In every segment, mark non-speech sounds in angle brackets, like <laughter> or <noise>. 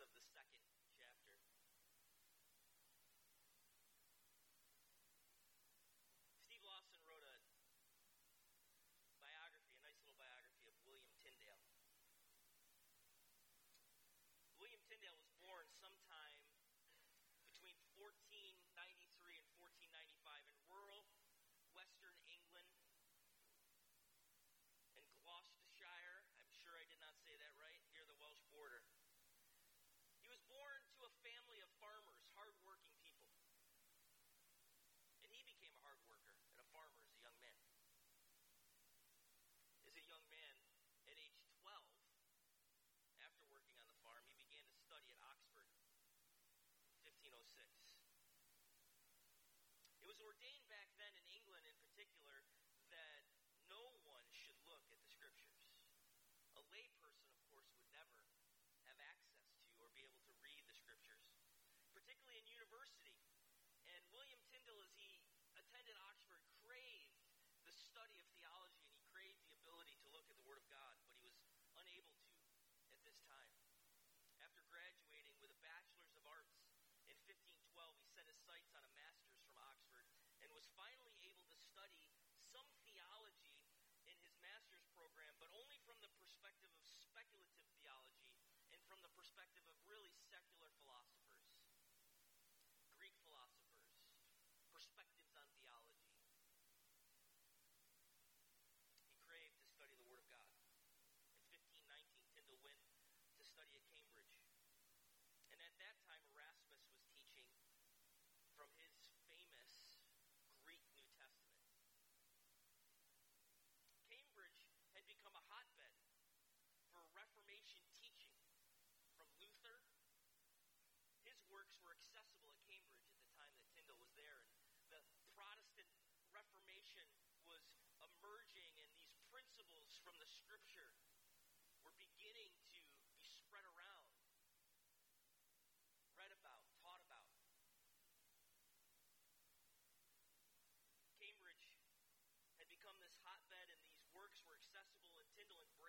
of the second Oxford, 1506. It was ordained back then in England in particular that no one should look at the scriptures. A layperson, of course, would never have access to or be able to read the scriptures, particularly in university. And William Tyndale, as he attended Oxford, craved the study of perspective of really works were accessible at Cambridge at the time that Tyndale was there, and the Protestant Reformation was emerging, and these principles from the Scripture were beginning to be spread around, read about, taught about. Cambridge had become this hotbed, and these works were accessible, and Tyndale embraced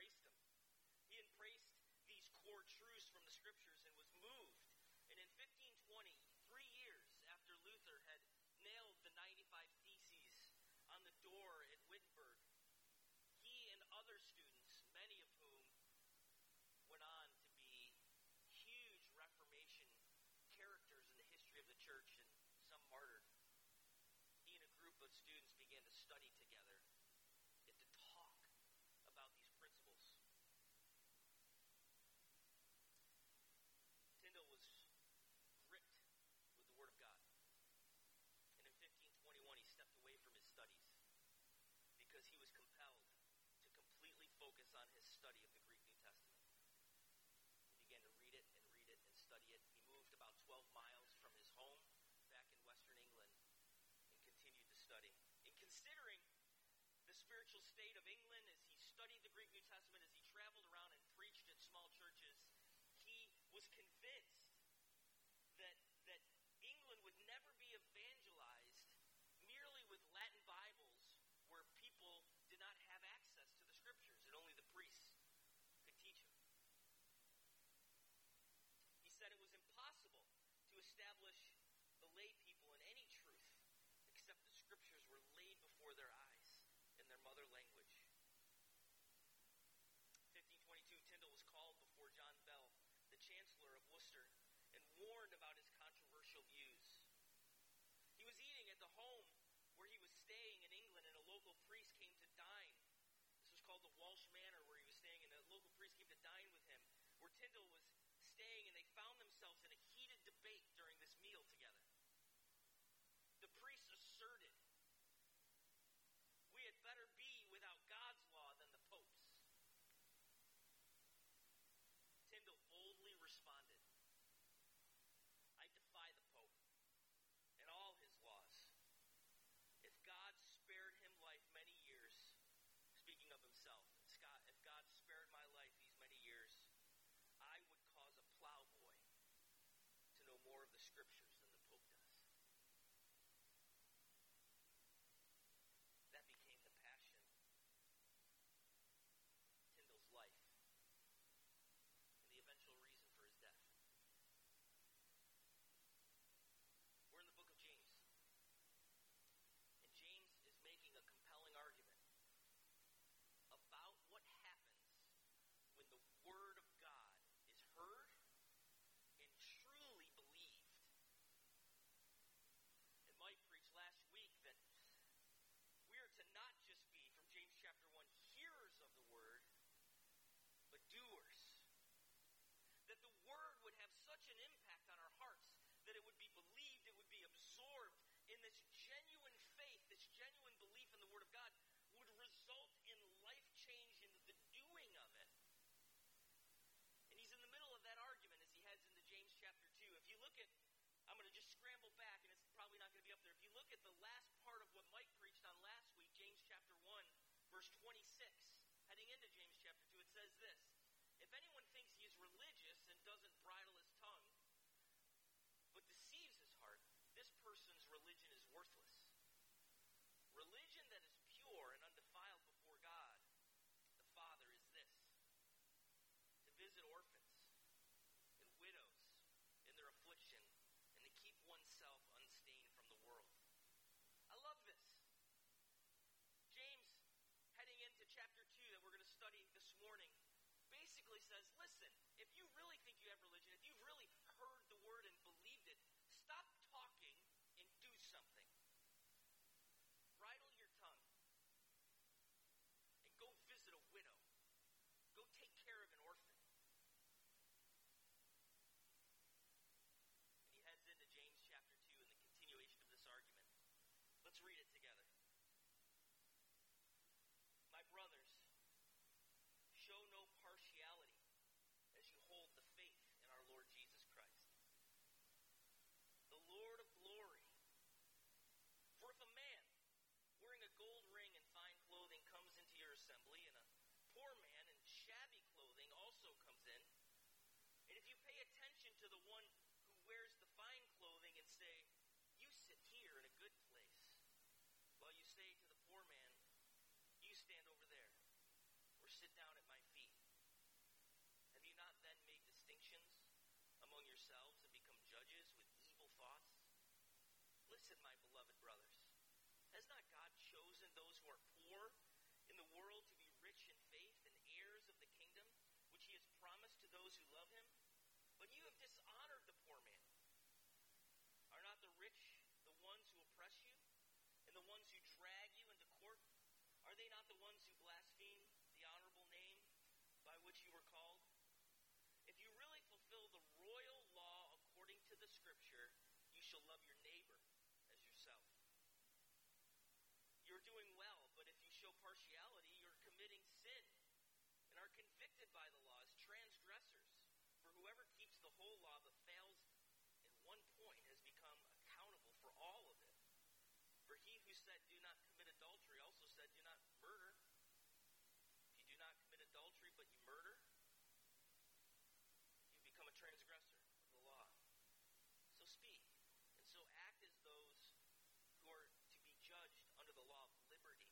spiritual state of England, as he studied the Greek New Testament, as he traveled around and preached at small churches, he was convinced that, that England would never be evangelized merely with Latin Bibles where people did not have access to the scriptures and only the priests could teach them. He said it was impossible to establish Walsh man more of the scripture. Verse 26, heading into James chapter 2, it says this If anyone thinks he is religious and doesn't bridle his tongue, but deceives his heart, this person's religion is worthless. Religion that is pure and undefiled before God, the Father, is this to visit orphans and widows in their affliction and to keep oneself unstained from the world. I love this. James, heading into chapter 2 that we're going to study this morning, basically says listen, if you really think you have religion, if you've really heard the word and believed it, stop talking and do something. Bridle your tongue and go visit a widow. Go take care of an orphan. And he heads into James chapter 2 and the continuation of this argument. Let's read it together. My brothers, show no partiality as you hold the faith in our Lord Jesus Christ. The Lord of glory. For if a man wearing a gold ring and fine clothing comes into your assembly, and a poor man in shabby clothing also comes in, and if you pay attention to the one who wears the fine clothing and say, You sit here in a good place, while you say to the poor man, You stand over there, or sit down at my feet, have you not then made distinctions among yourselves and become judges with evil thoughts? Listen, my beloved brothers. Has not God chosen those who are poor in the world to be rich in faith and heirs of the kingdom which he has promised to those who love him? But you have dishonored the poor man. Are not the rich the ones who oppress you and the ones who drag you into court? Are they not the ones who blaspheme which you were called? If you really fulfill the royal law according to the scripture, you shall love your neighbor as yourself. You're doing well, but if you show partiality, you're committing sin and are convicted by the law as transgressors. For whoever keeps the whole law but fails in one point has become accountable for all of it. For he who said, Do not commit adultery, also said, Do not murder. If you do not commit adultery, but you murder, you become a transgressor of the law. So speak, and so act as those who are to be judged under the law of liberty.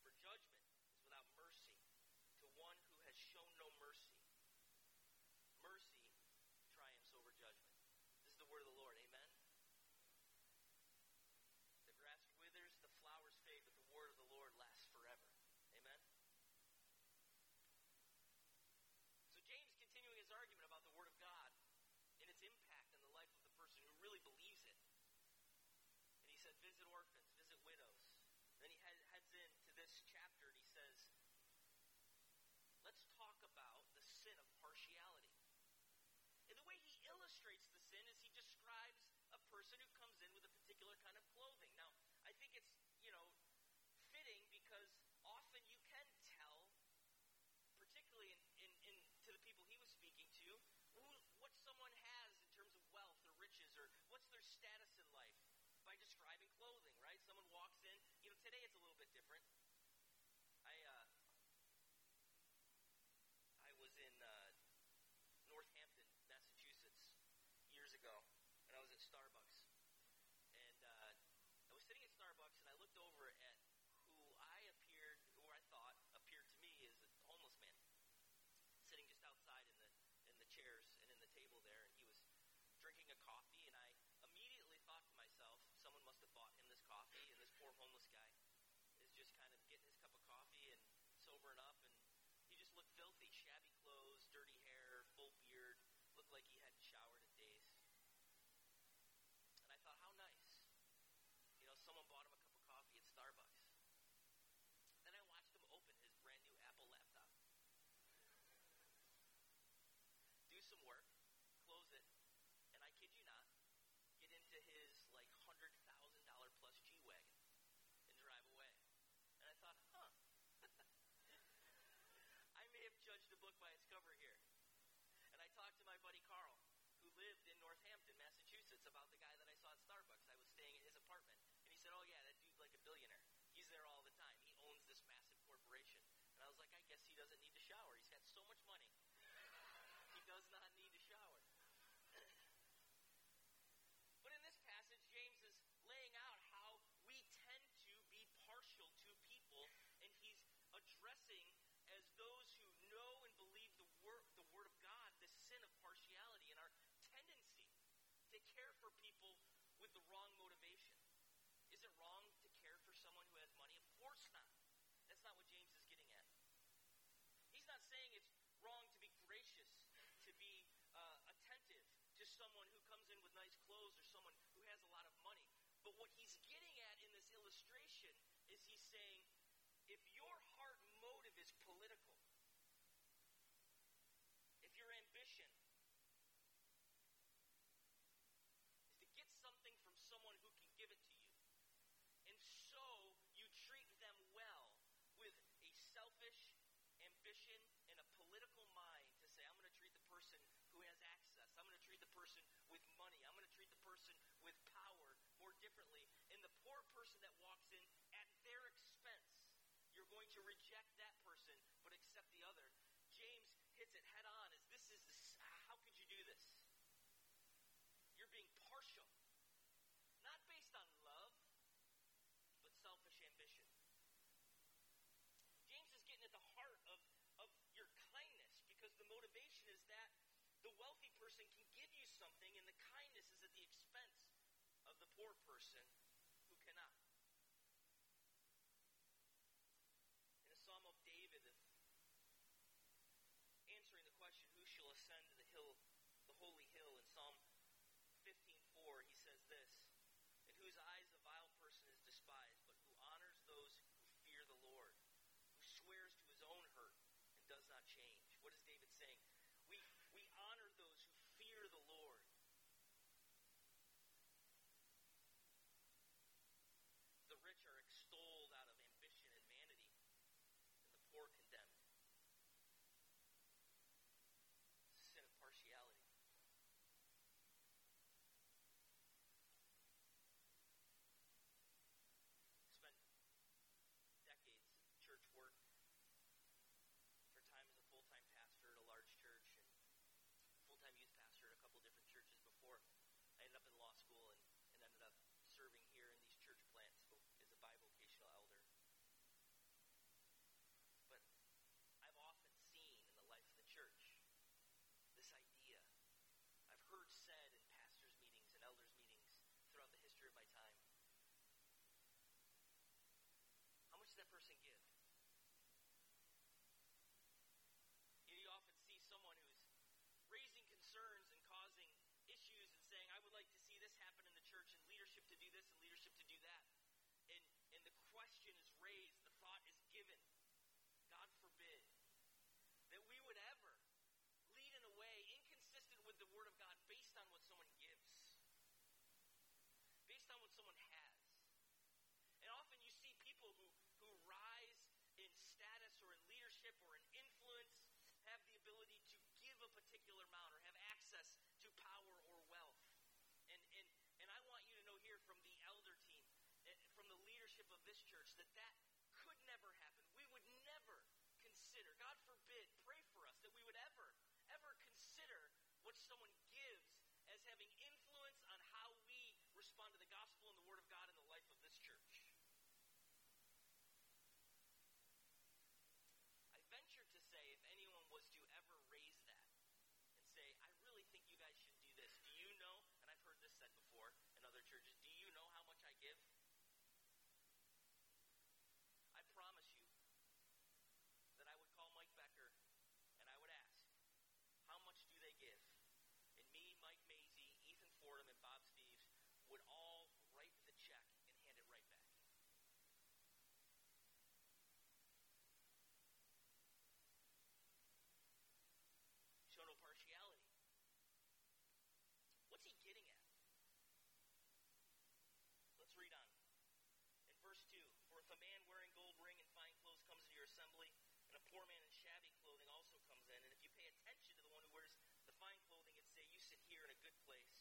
For judgment is without mercy to one who has shown no mercy. Mercy triumphs over judgment. This is the word of the Lord. Amen. The grass withers, the flowers fade, but the word of the Lord lasts forever. Amen. So James continuing his argument about the word of God and its impact in the life of the person who really believes it. And he said, visit orphans, visit widows. Then he head, heads into this chapter and he says, let's talk about the sin of partiality. And the way he illustrates the sin is he describes a person who comes in with a particular kind of clothing. Now, I think it's, you know, fitting because often you can tell, particularly in, in, in to the people he was speaking to, who, what someone has in terms of wealth or riches or what's their status in life by describing clothing, right? Someone walks in, you know, today it's a little bit different. I uh, I was in uh, Northampton, Massachusetts, years ago, and I was at Starbucks, and uh, I was sitting at Starbucks, and I looked over at who I appeared, who I thought appeared to me as a homeless man, sitting just outside in the in the chairs and in the table there, and he was drinking a coffee, and I immediately thought to myself, someone must have bought him this coffee, and this poor homeless guy is just kind of getting his cup of coffee and sobering up, some work, close it, and I kid you not, get into his like hundred thousand dollar plus G wagon and drive away. And I thought, huh, <laughs> I may have judged a book by its cover here. And I talked to my buddy Carl, who lived in Northampton, Massachusetts, about the guy that I saw at Starbucks. I was staying at his apartment, and he said, "Oh yeah, that dude's like a billionaire. He's there all the time. He owns this massive corporation." And I was like, "I guess he doesn't need to shower. He's wrong to be gracious, to be uh, attentive to someone who comes in with nice clothes or someone who has a lot of money. But what he's getting at in this illustration is he's saying, if your heart motive is political, if your ambition is to get something from someone who can give it to you, and so you treat them well with a selfish ambition and a political mind to say, I'm going to treat the person who has access, I'm going to treat the person with money, I'm going to treat the person with power more differently, and the poor person that walks in at their expense you're going to reject that person but accept the other. James hits it head on as this is this, how could you do this? You're being partial. Not based on love, but selfish ambition. James is getting at the heart of, of your kindness because the motivation is that the wealthy person can give you something and the kindness is at the expense of the poor person who cannot. Psalm of David, answering the question, who shall ascend to the hill, the holy hill, in Psalm 15:4, he says this, in whose eyes the vile person is despised, but who honors those who fear the Lord, who swears to his own hurt and does not change. What is David saying? We, we honor those who fear the Lord. The rich are extolled out of ambition and vanity or condemned. Sin of partiality. Spent decades church work for time as a full time pastor at a large church and full time youth pastor at a couple different churches before. I ended up in law school and, and ended up serving here in these church plants as a bivocational elder. church. This idea I've heard said in pastors' meetings and elders' meetings throughout the history of my time. How much does that person give? You often see someone who's raising concerns and causing issues and saying, I would like to see this happen in the church and leadership to do this and leadership to do that. And, and the question is raised, the thought is given. God forbid that we would ever lead in a way inconsistent with the Word of God based on what someone gives, based on what someone has. And often you see people who, who rise in status or in leadership or in influence have the ability to give a particular amount or have access to power or wealth. And, and, and I want you to know here from the elder team, eh, from the leadership of this church, that could never happen. We would never consider, God forbid, pray for us that we would ever, ever consider what someone gives as having influence on how we respond to the gospel and the word poor man in shabby clothing also comes in. And if you pay attention to the one who wears the fine clothing and say, You sit here in a good place,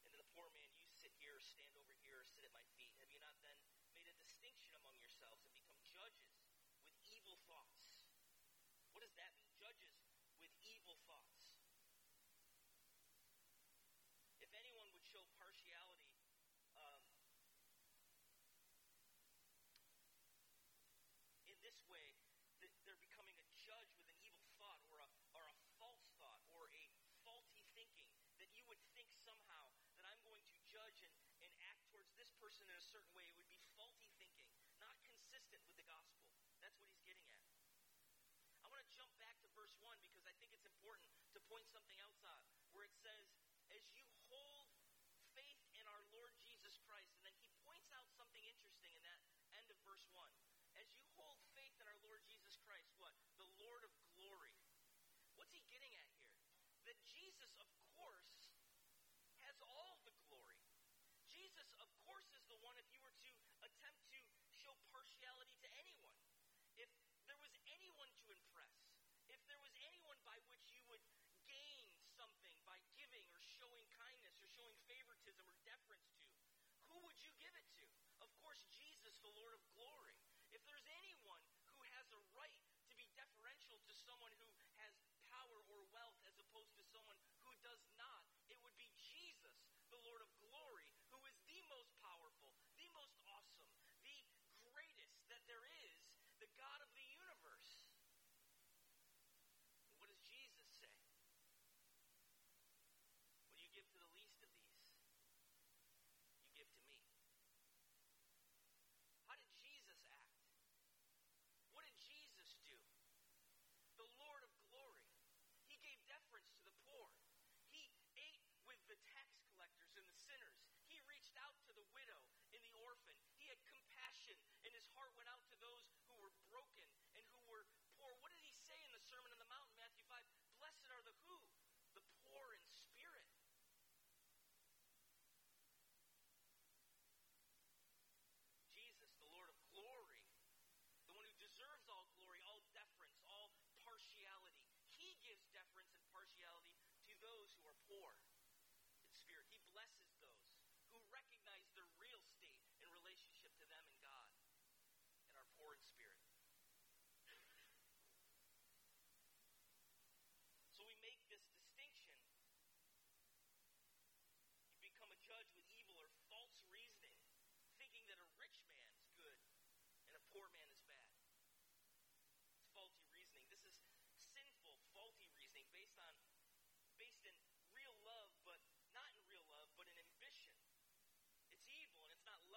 and to the poor man, You sit here, or stand over here, or sit at my feet, have you not then made a distinction among yourselves and become judges with evil thoughts? What does that mean? Judges with evil thoughts. If anyone would show partiality, um, in this way, certain way. It would be faulty thinking, not consistent with the gospel. That's what he's getting at. I want to jump back to verse 1 because I think it's important to point something out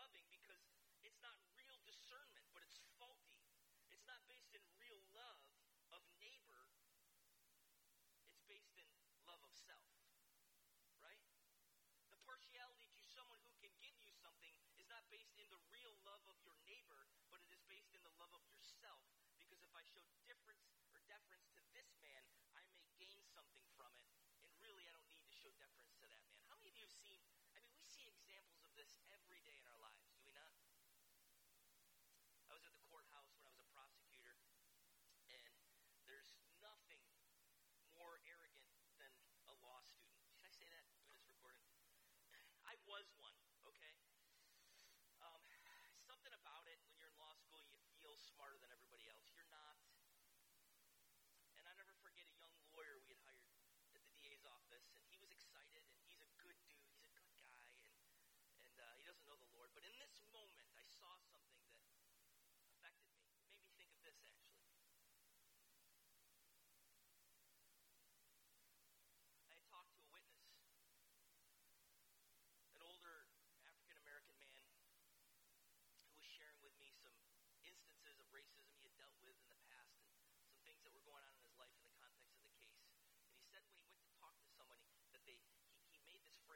loving because it's not real discernment, but it's faulty. It's not based in real love of neighbor, it's based in love of self. Right? The partiality to someone who can give you something is not based in the real love of your neighbor, but it is based in the love of yourself. Because if I show difference or deference to this man, I may gain something from it. And really, I don't need to show deference to that man. How many of you have seen? I mean, we see examples of this every day was one, okay? Um, something about it when you're in law school, you feel smarter than everyone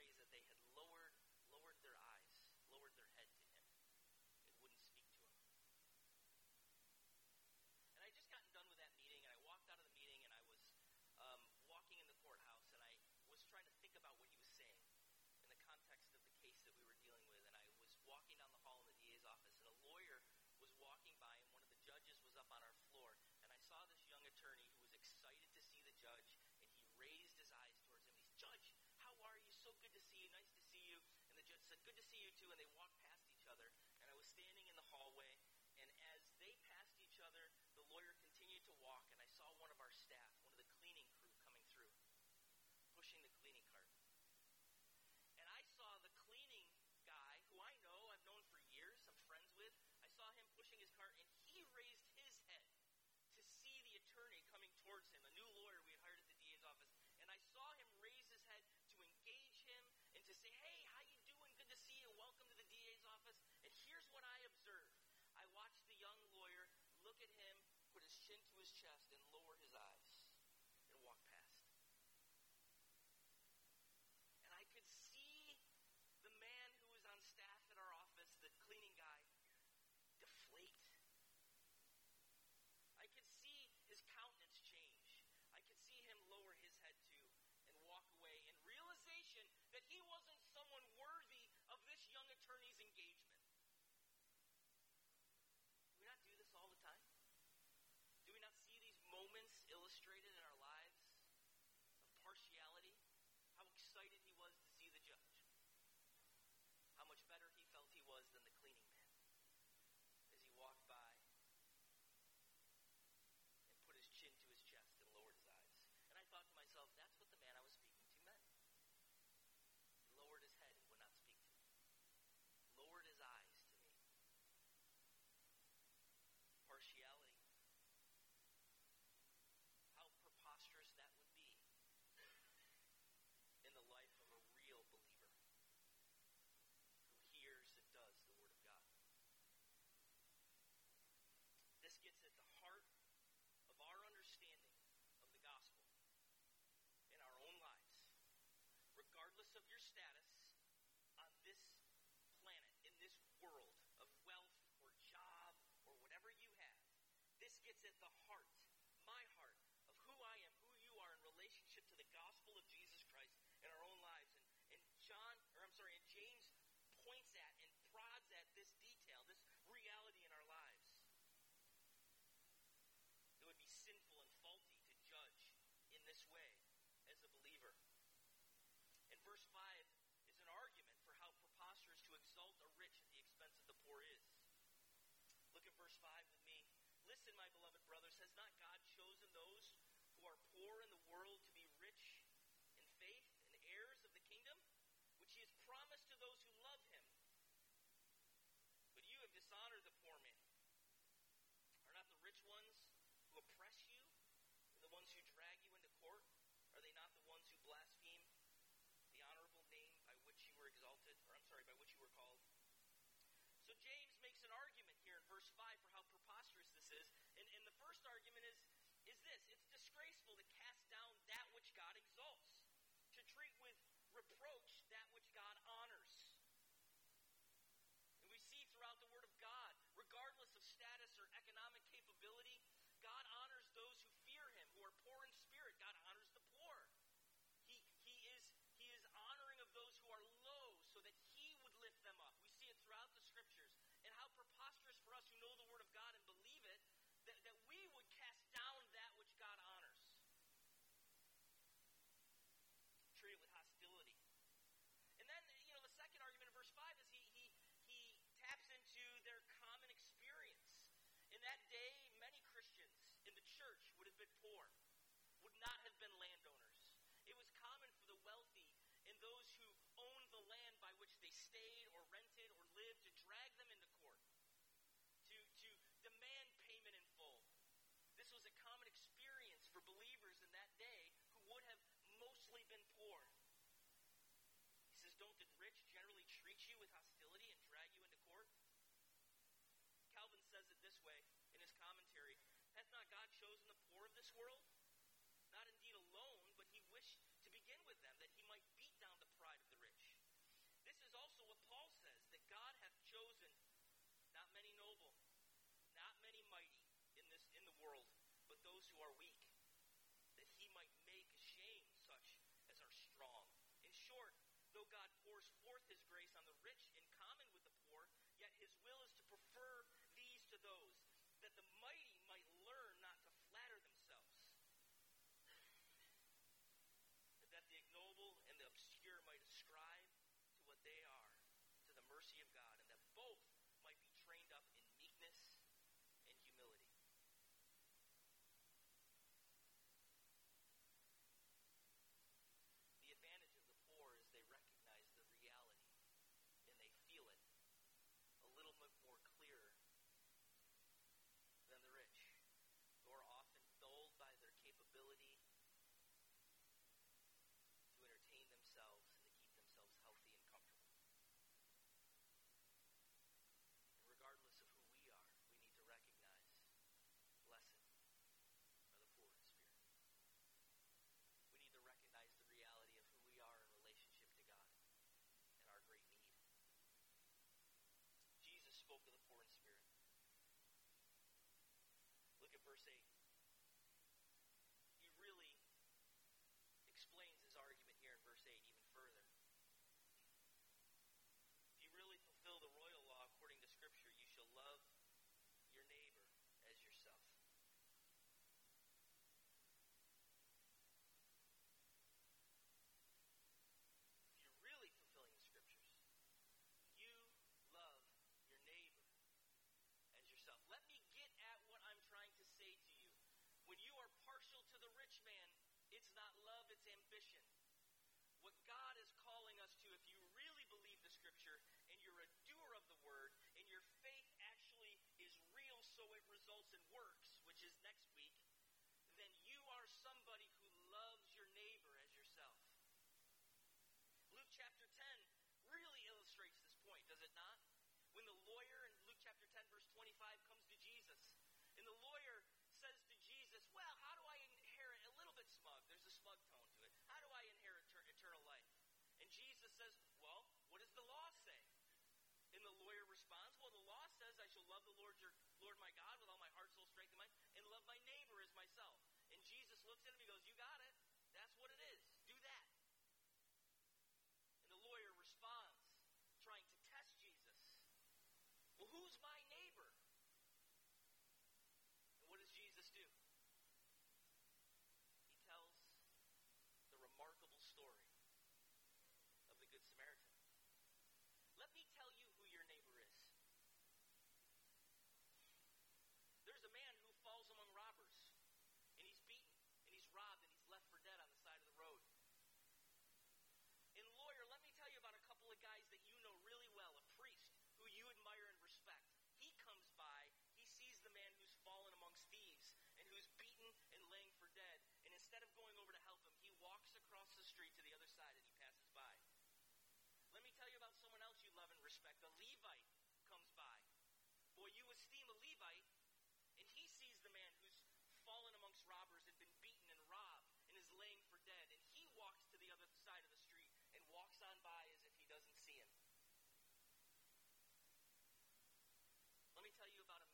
story that they had lowered, lowered their eyes, lowered their head to him, and wouldn't speak to him. And I just gotten done with that meeting, and I walked out of the meeting, and I was um, walking in the courthouse, and I was trying to think about what he was saying in the context of the case that we were dealing with, and I was walking down the Good to see you. At him, put his chin to his chest, and lower his eyes and walk past. And I could see the man who was on staff at our office, the cleaning guy, deflate. I could see his countenance change. I could see him lower his head too and walk away in realization that he wasn't someone worthy of this young attorney's engagement. Do we not do this all the time? Do we not see these moments illustrated in our lives of partiality? How excited he was to see the judge. How much better he felt he was than the cleaning man as he walked by and put his chin to his chest and lowered his eyes. And I thought to myself, that's what the man I was speaking to meant. He lowered his head and would not speak to me. Lowered his eyes to me. Partiality. How preposterous that would be in the life of a real believer who hears and does the Word of God. This gets at the heart of our understanding of the gospel in our own lives. Regardless of your status on this planet, in this world of wealth or job or whatever you have, gets at the heart, my heart, of who I am, who you are in relationship to the gospel of Jesus Christ in our own lives. And, and John, or I'm sorry, and James points at and prods at this detail, this reality in our lives. It would be sinful and faulty to judge in this way as a believer. And verse 5 is an argument for how preposterous to exalt the rich at the expense of the poor is. Look at verse 5 with me. Listen, my beloved brothers, has not God chosen those who are poor in the world to be rich in faith and heirs of the kingdom, which he has promised to those who love him? But you have dishonored the poor man. Are not the rich ones who oppress you and the ones who drag you into court? Are they not the ones who blaspheme the honorable name by which you were exalted, or I'm sorry, by which you were called? So James makes an argument here in verse 5 for how preposterous this is. And, and the first argument is, is this it's disgraceful to cast down that which God exalts, to treat with reproach that which God honors. And we see throughout the Word of God, regardless of status or economic capability, God honors those who fear Him, who are poor in spirit. God honors the poor. He, he, is, he is honoring of those who are low so that He would lift them up. We see it throughout the Scriptures. And how preposterous for us who know the Word of God and believe it that, that we would cast down that which God honors. Treat it with hostility. And then, you know, the second argument in verse 5 is he, he, he taps into their common experience. In that day, many Christians in the church would have been poor, would not have been landowners. It was common for the wealthy and those who owned the land by which they stayed or rented or lived to drag them into court, to, to demand payment in full. This was a common experience for believers in that day who would have mostly been poor. He says, Don't the rich generally treat you with hostility and drag you into court? Calvin says it this way in his commentary Hath not God chosen the poor of this world? Not indeed alone, but he wished to begin with them, that he might beat down the pride of the rich. This is also what Paul says, that God hath chosen not many noble, not many mighty in this in the world, but those who are weak, that he might make ashamed such as are strong. In short, though God pours forth his grace on the rich in common with the poor, yet his will is to prefer these to those, that the mighty might learn not to flatter themselves, that the ignoble and the obscure might ascribe to what they are, to the mercy and mission. What God is calling us to, if you really believe the scripture and you're a doer of the word and your faith actually is real so it results in works, which is next week, then you are somebody who loves your neighbor as yourself. Luke chapter 10 really illustrates this point, does it not? When the lawyer in Luke chapter 10, verse 25 comes who's my the Levite comes by. Boy, you esteem a Levite, and he sees the man who's fallen amongst robbers and been beaten and robbed and is laying for dead, and he walks to the other side of the street and walks on by as if he doesn't see him. Let me tell you about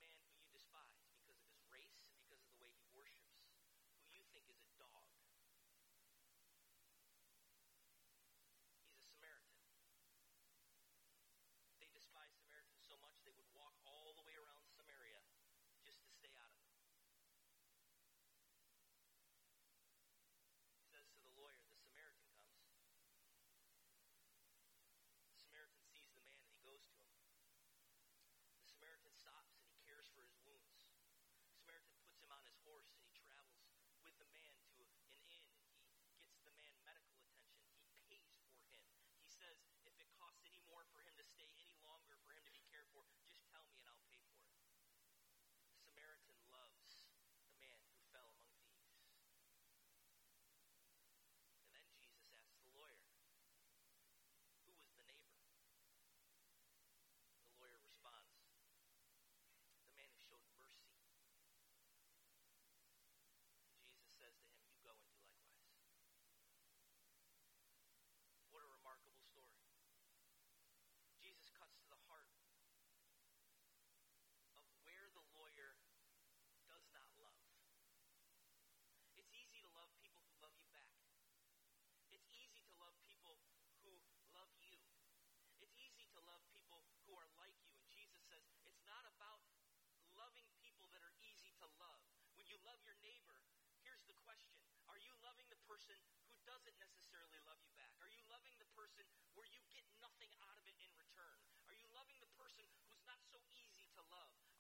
person who doesn't necessarily love you back? Are you loving the person where you get nothing out of it in return? Are you loving the person who's not so easy to love?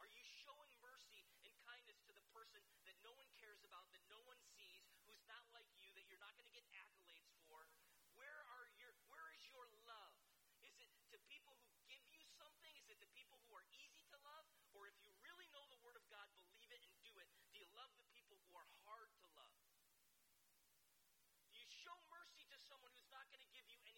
show mercy to someone who's not going to give you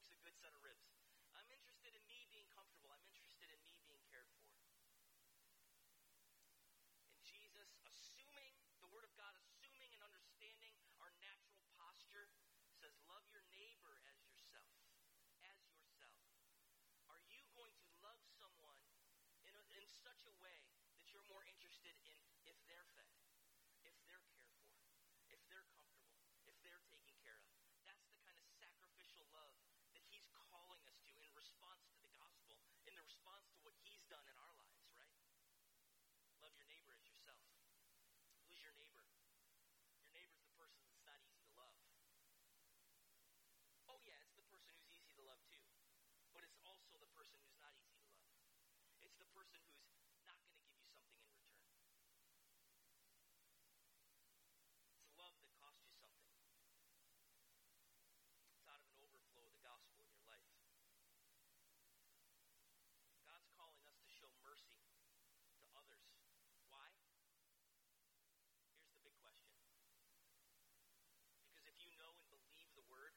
folks a good set of ribs. I'm interested in me being comfortable. I'm interested in me being cared for. And Jesus, assuming the Word of God, assuming and understanding our natural posture, says, Love your neighbor as yourself. As yourself. Are you going to love someone in, a, in such a way that you're more interested in if they're fed? Response to what He's done in our lives, right? Love your neighbor as yourself. Who's your neighbor? Your neighbor's the person that's not easy to love. Oh, yeah, it's the person who's easy to love too. But it's also the person who's not easy to love. It's the person who's not going to give you something in return. It's love that costs you something. It's out of an overflow of the gospel in your life. God's calling us to show mercy to others. Why? Here's the big question. Because if you know and believe the word,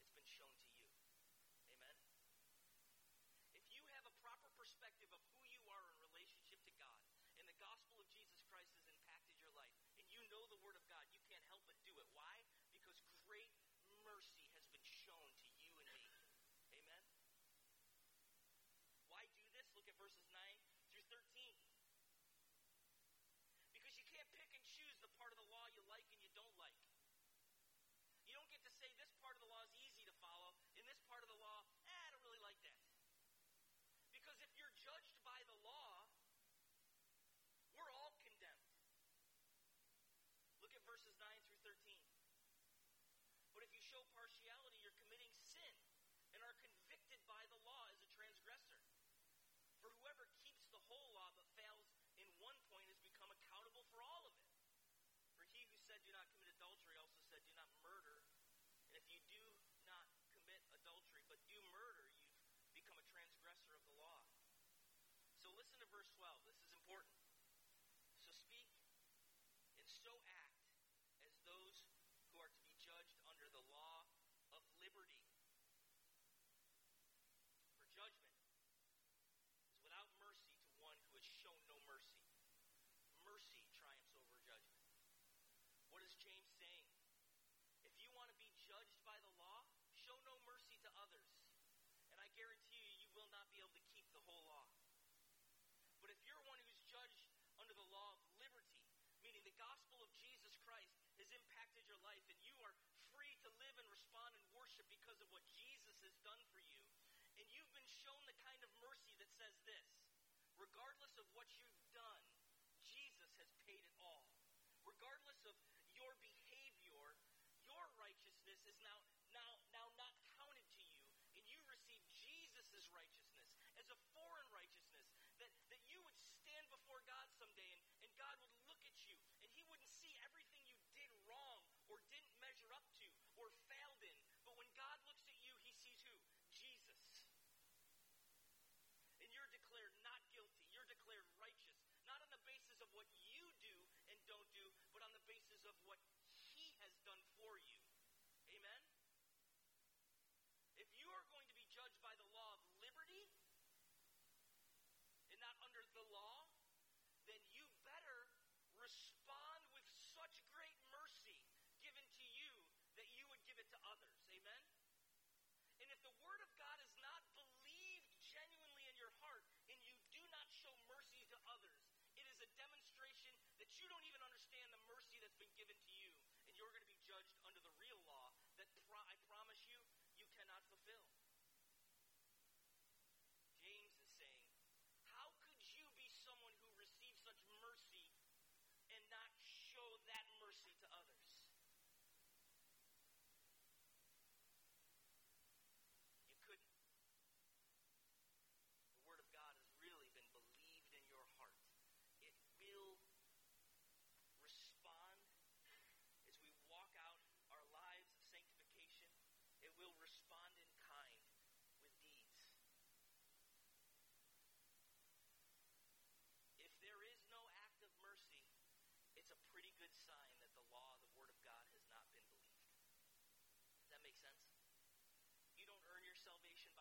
it's been shown to you. Amen? If you have a proper perspective of who you are in relationship to God, and the gospel of Jesus Christ has impacted your life, and you know the word of God, you can't help but do it. Why? Because great mercy has been shown to you and me. Amen? Why do this? Look at verses 9 through 13. Because you can't pick and choose the part of the law you like and you don't like. You don't get to say this part of the law is easy to follow, and this part of the law, eh, I don't really like that. Because if you're judged by the law, we're all condemned. Look verses 9 through 13. But if you show partiality, you're committing sin and are convicted by the law as a transgressor. For whoever keeps the whole law but fails in one point has become accountable for all of it. For he who said, Do not commit adultery, also said, Do not murder. And if you do not commit adultery, but do murder, you've become a transgressor of the law. So listen to verse 12. This is important. So speak and so act as those who are to be judged under the law of liberty. For judgment is without mercy to one who has shown no mercy. Mercy triumphs over judgment. What is James saying? If you want to be judged by the law, show no mercy to others. And I guarantee you, you will not be able to keep the whole law. But if you're one who's judged under the law of liberty, meaning the gospel of Jesus Christ has impacted your life and you are free to live and respond and worship because of what Jesus has done for you, and you've been shown the kind of mercy that says this regardless of what you've done, Jesus has paid it all. Regardless of your behavior, your righteousness is now now now not counted to you, and you receive Jesus' righteousness as a foreign righteousness that, that you would stand before God someday and, and God would look at you and he wouldn't see everything you did wrong or didn't measure up to or failed in. But when God looks at you, he sees who? Jesus. And you're declared not guilty. You're declared righteous. Not on the basis of what you do and don't do, but on the basis of what he has done for you. Amen? If you are going to be judged by the law of liberty and not under the law, then you better respond with such great mercy given to you that you would give it to others. Amen? And if the Word of God is not believed genuinely in your heart and you do not show mercy to others, it is a demonstration that you don't even understand the mercy that's been given to you, and you're going to be make sense? You don't earn your salvation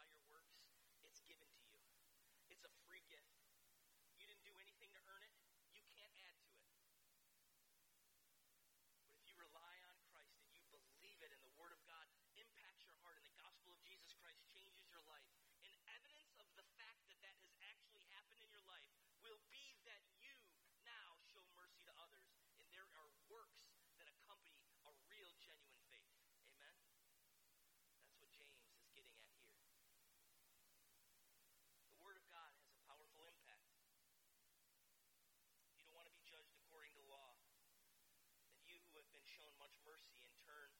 much mercy. In turn,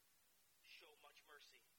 show much mercy.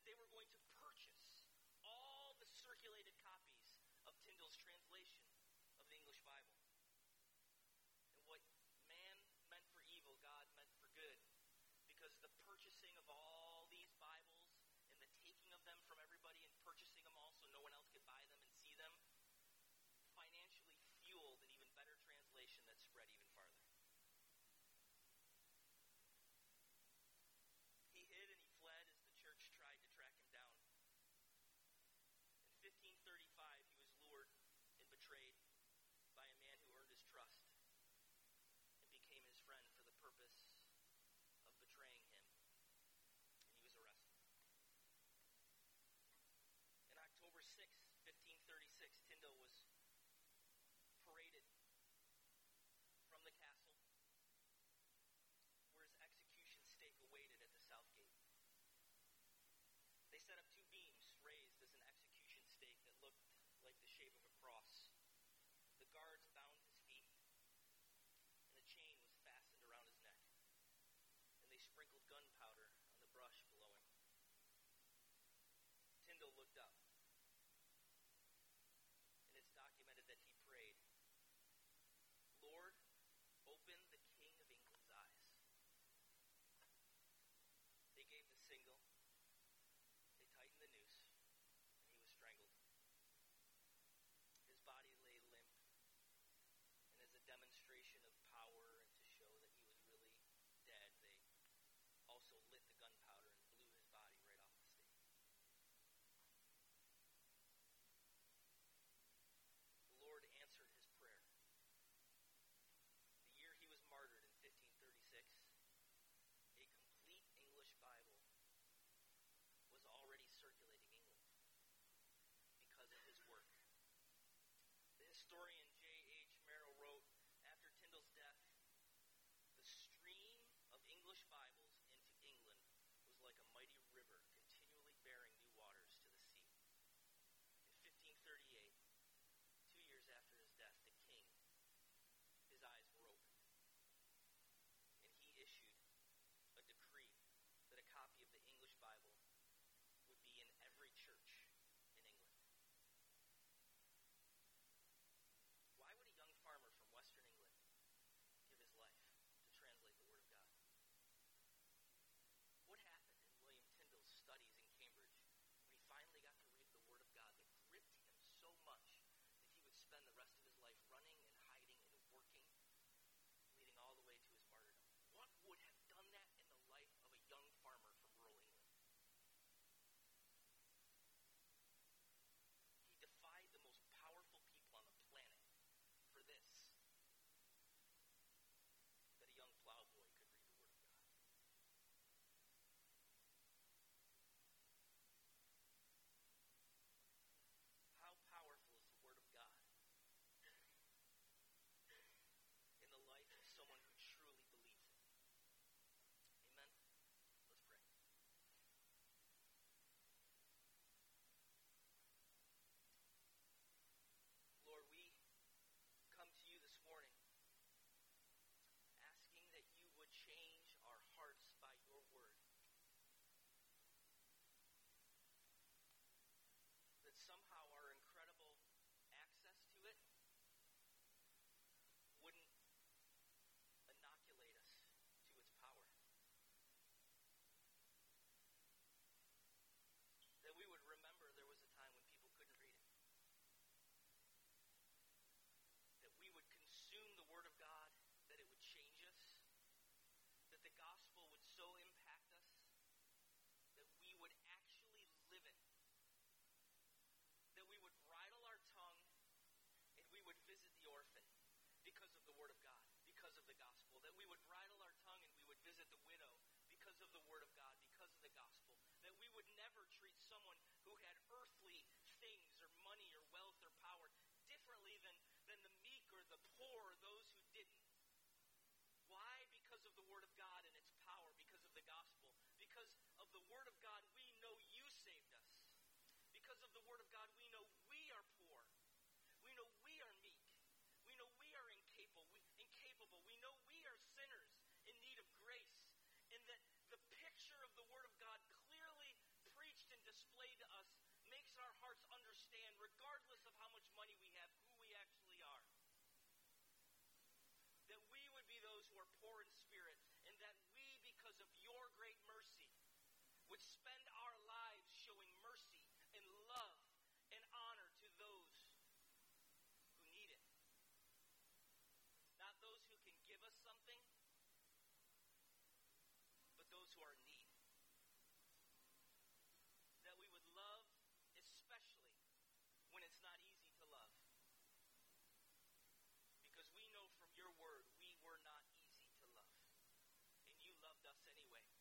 That they were going to purchase all the circulated up. Of the Word of God, we know we are poor. We know we are meek. We know we are incapable. We, incapable. We know we are sinners in need of grace. And that the picture of the Word of God clearly preached and displayed to us makes our hearts understand, regardless of how much money we have, who we actually are. That we would be those who are poor in spirit, and that we, because of your great mercy, would spend our lives showing mercy and love and honor to those who need it. Not those who can give us something, but those who are in need. That we would love, especially when it's not easy to love. Because we know from your word we were not easy to love. And you loved us anyway.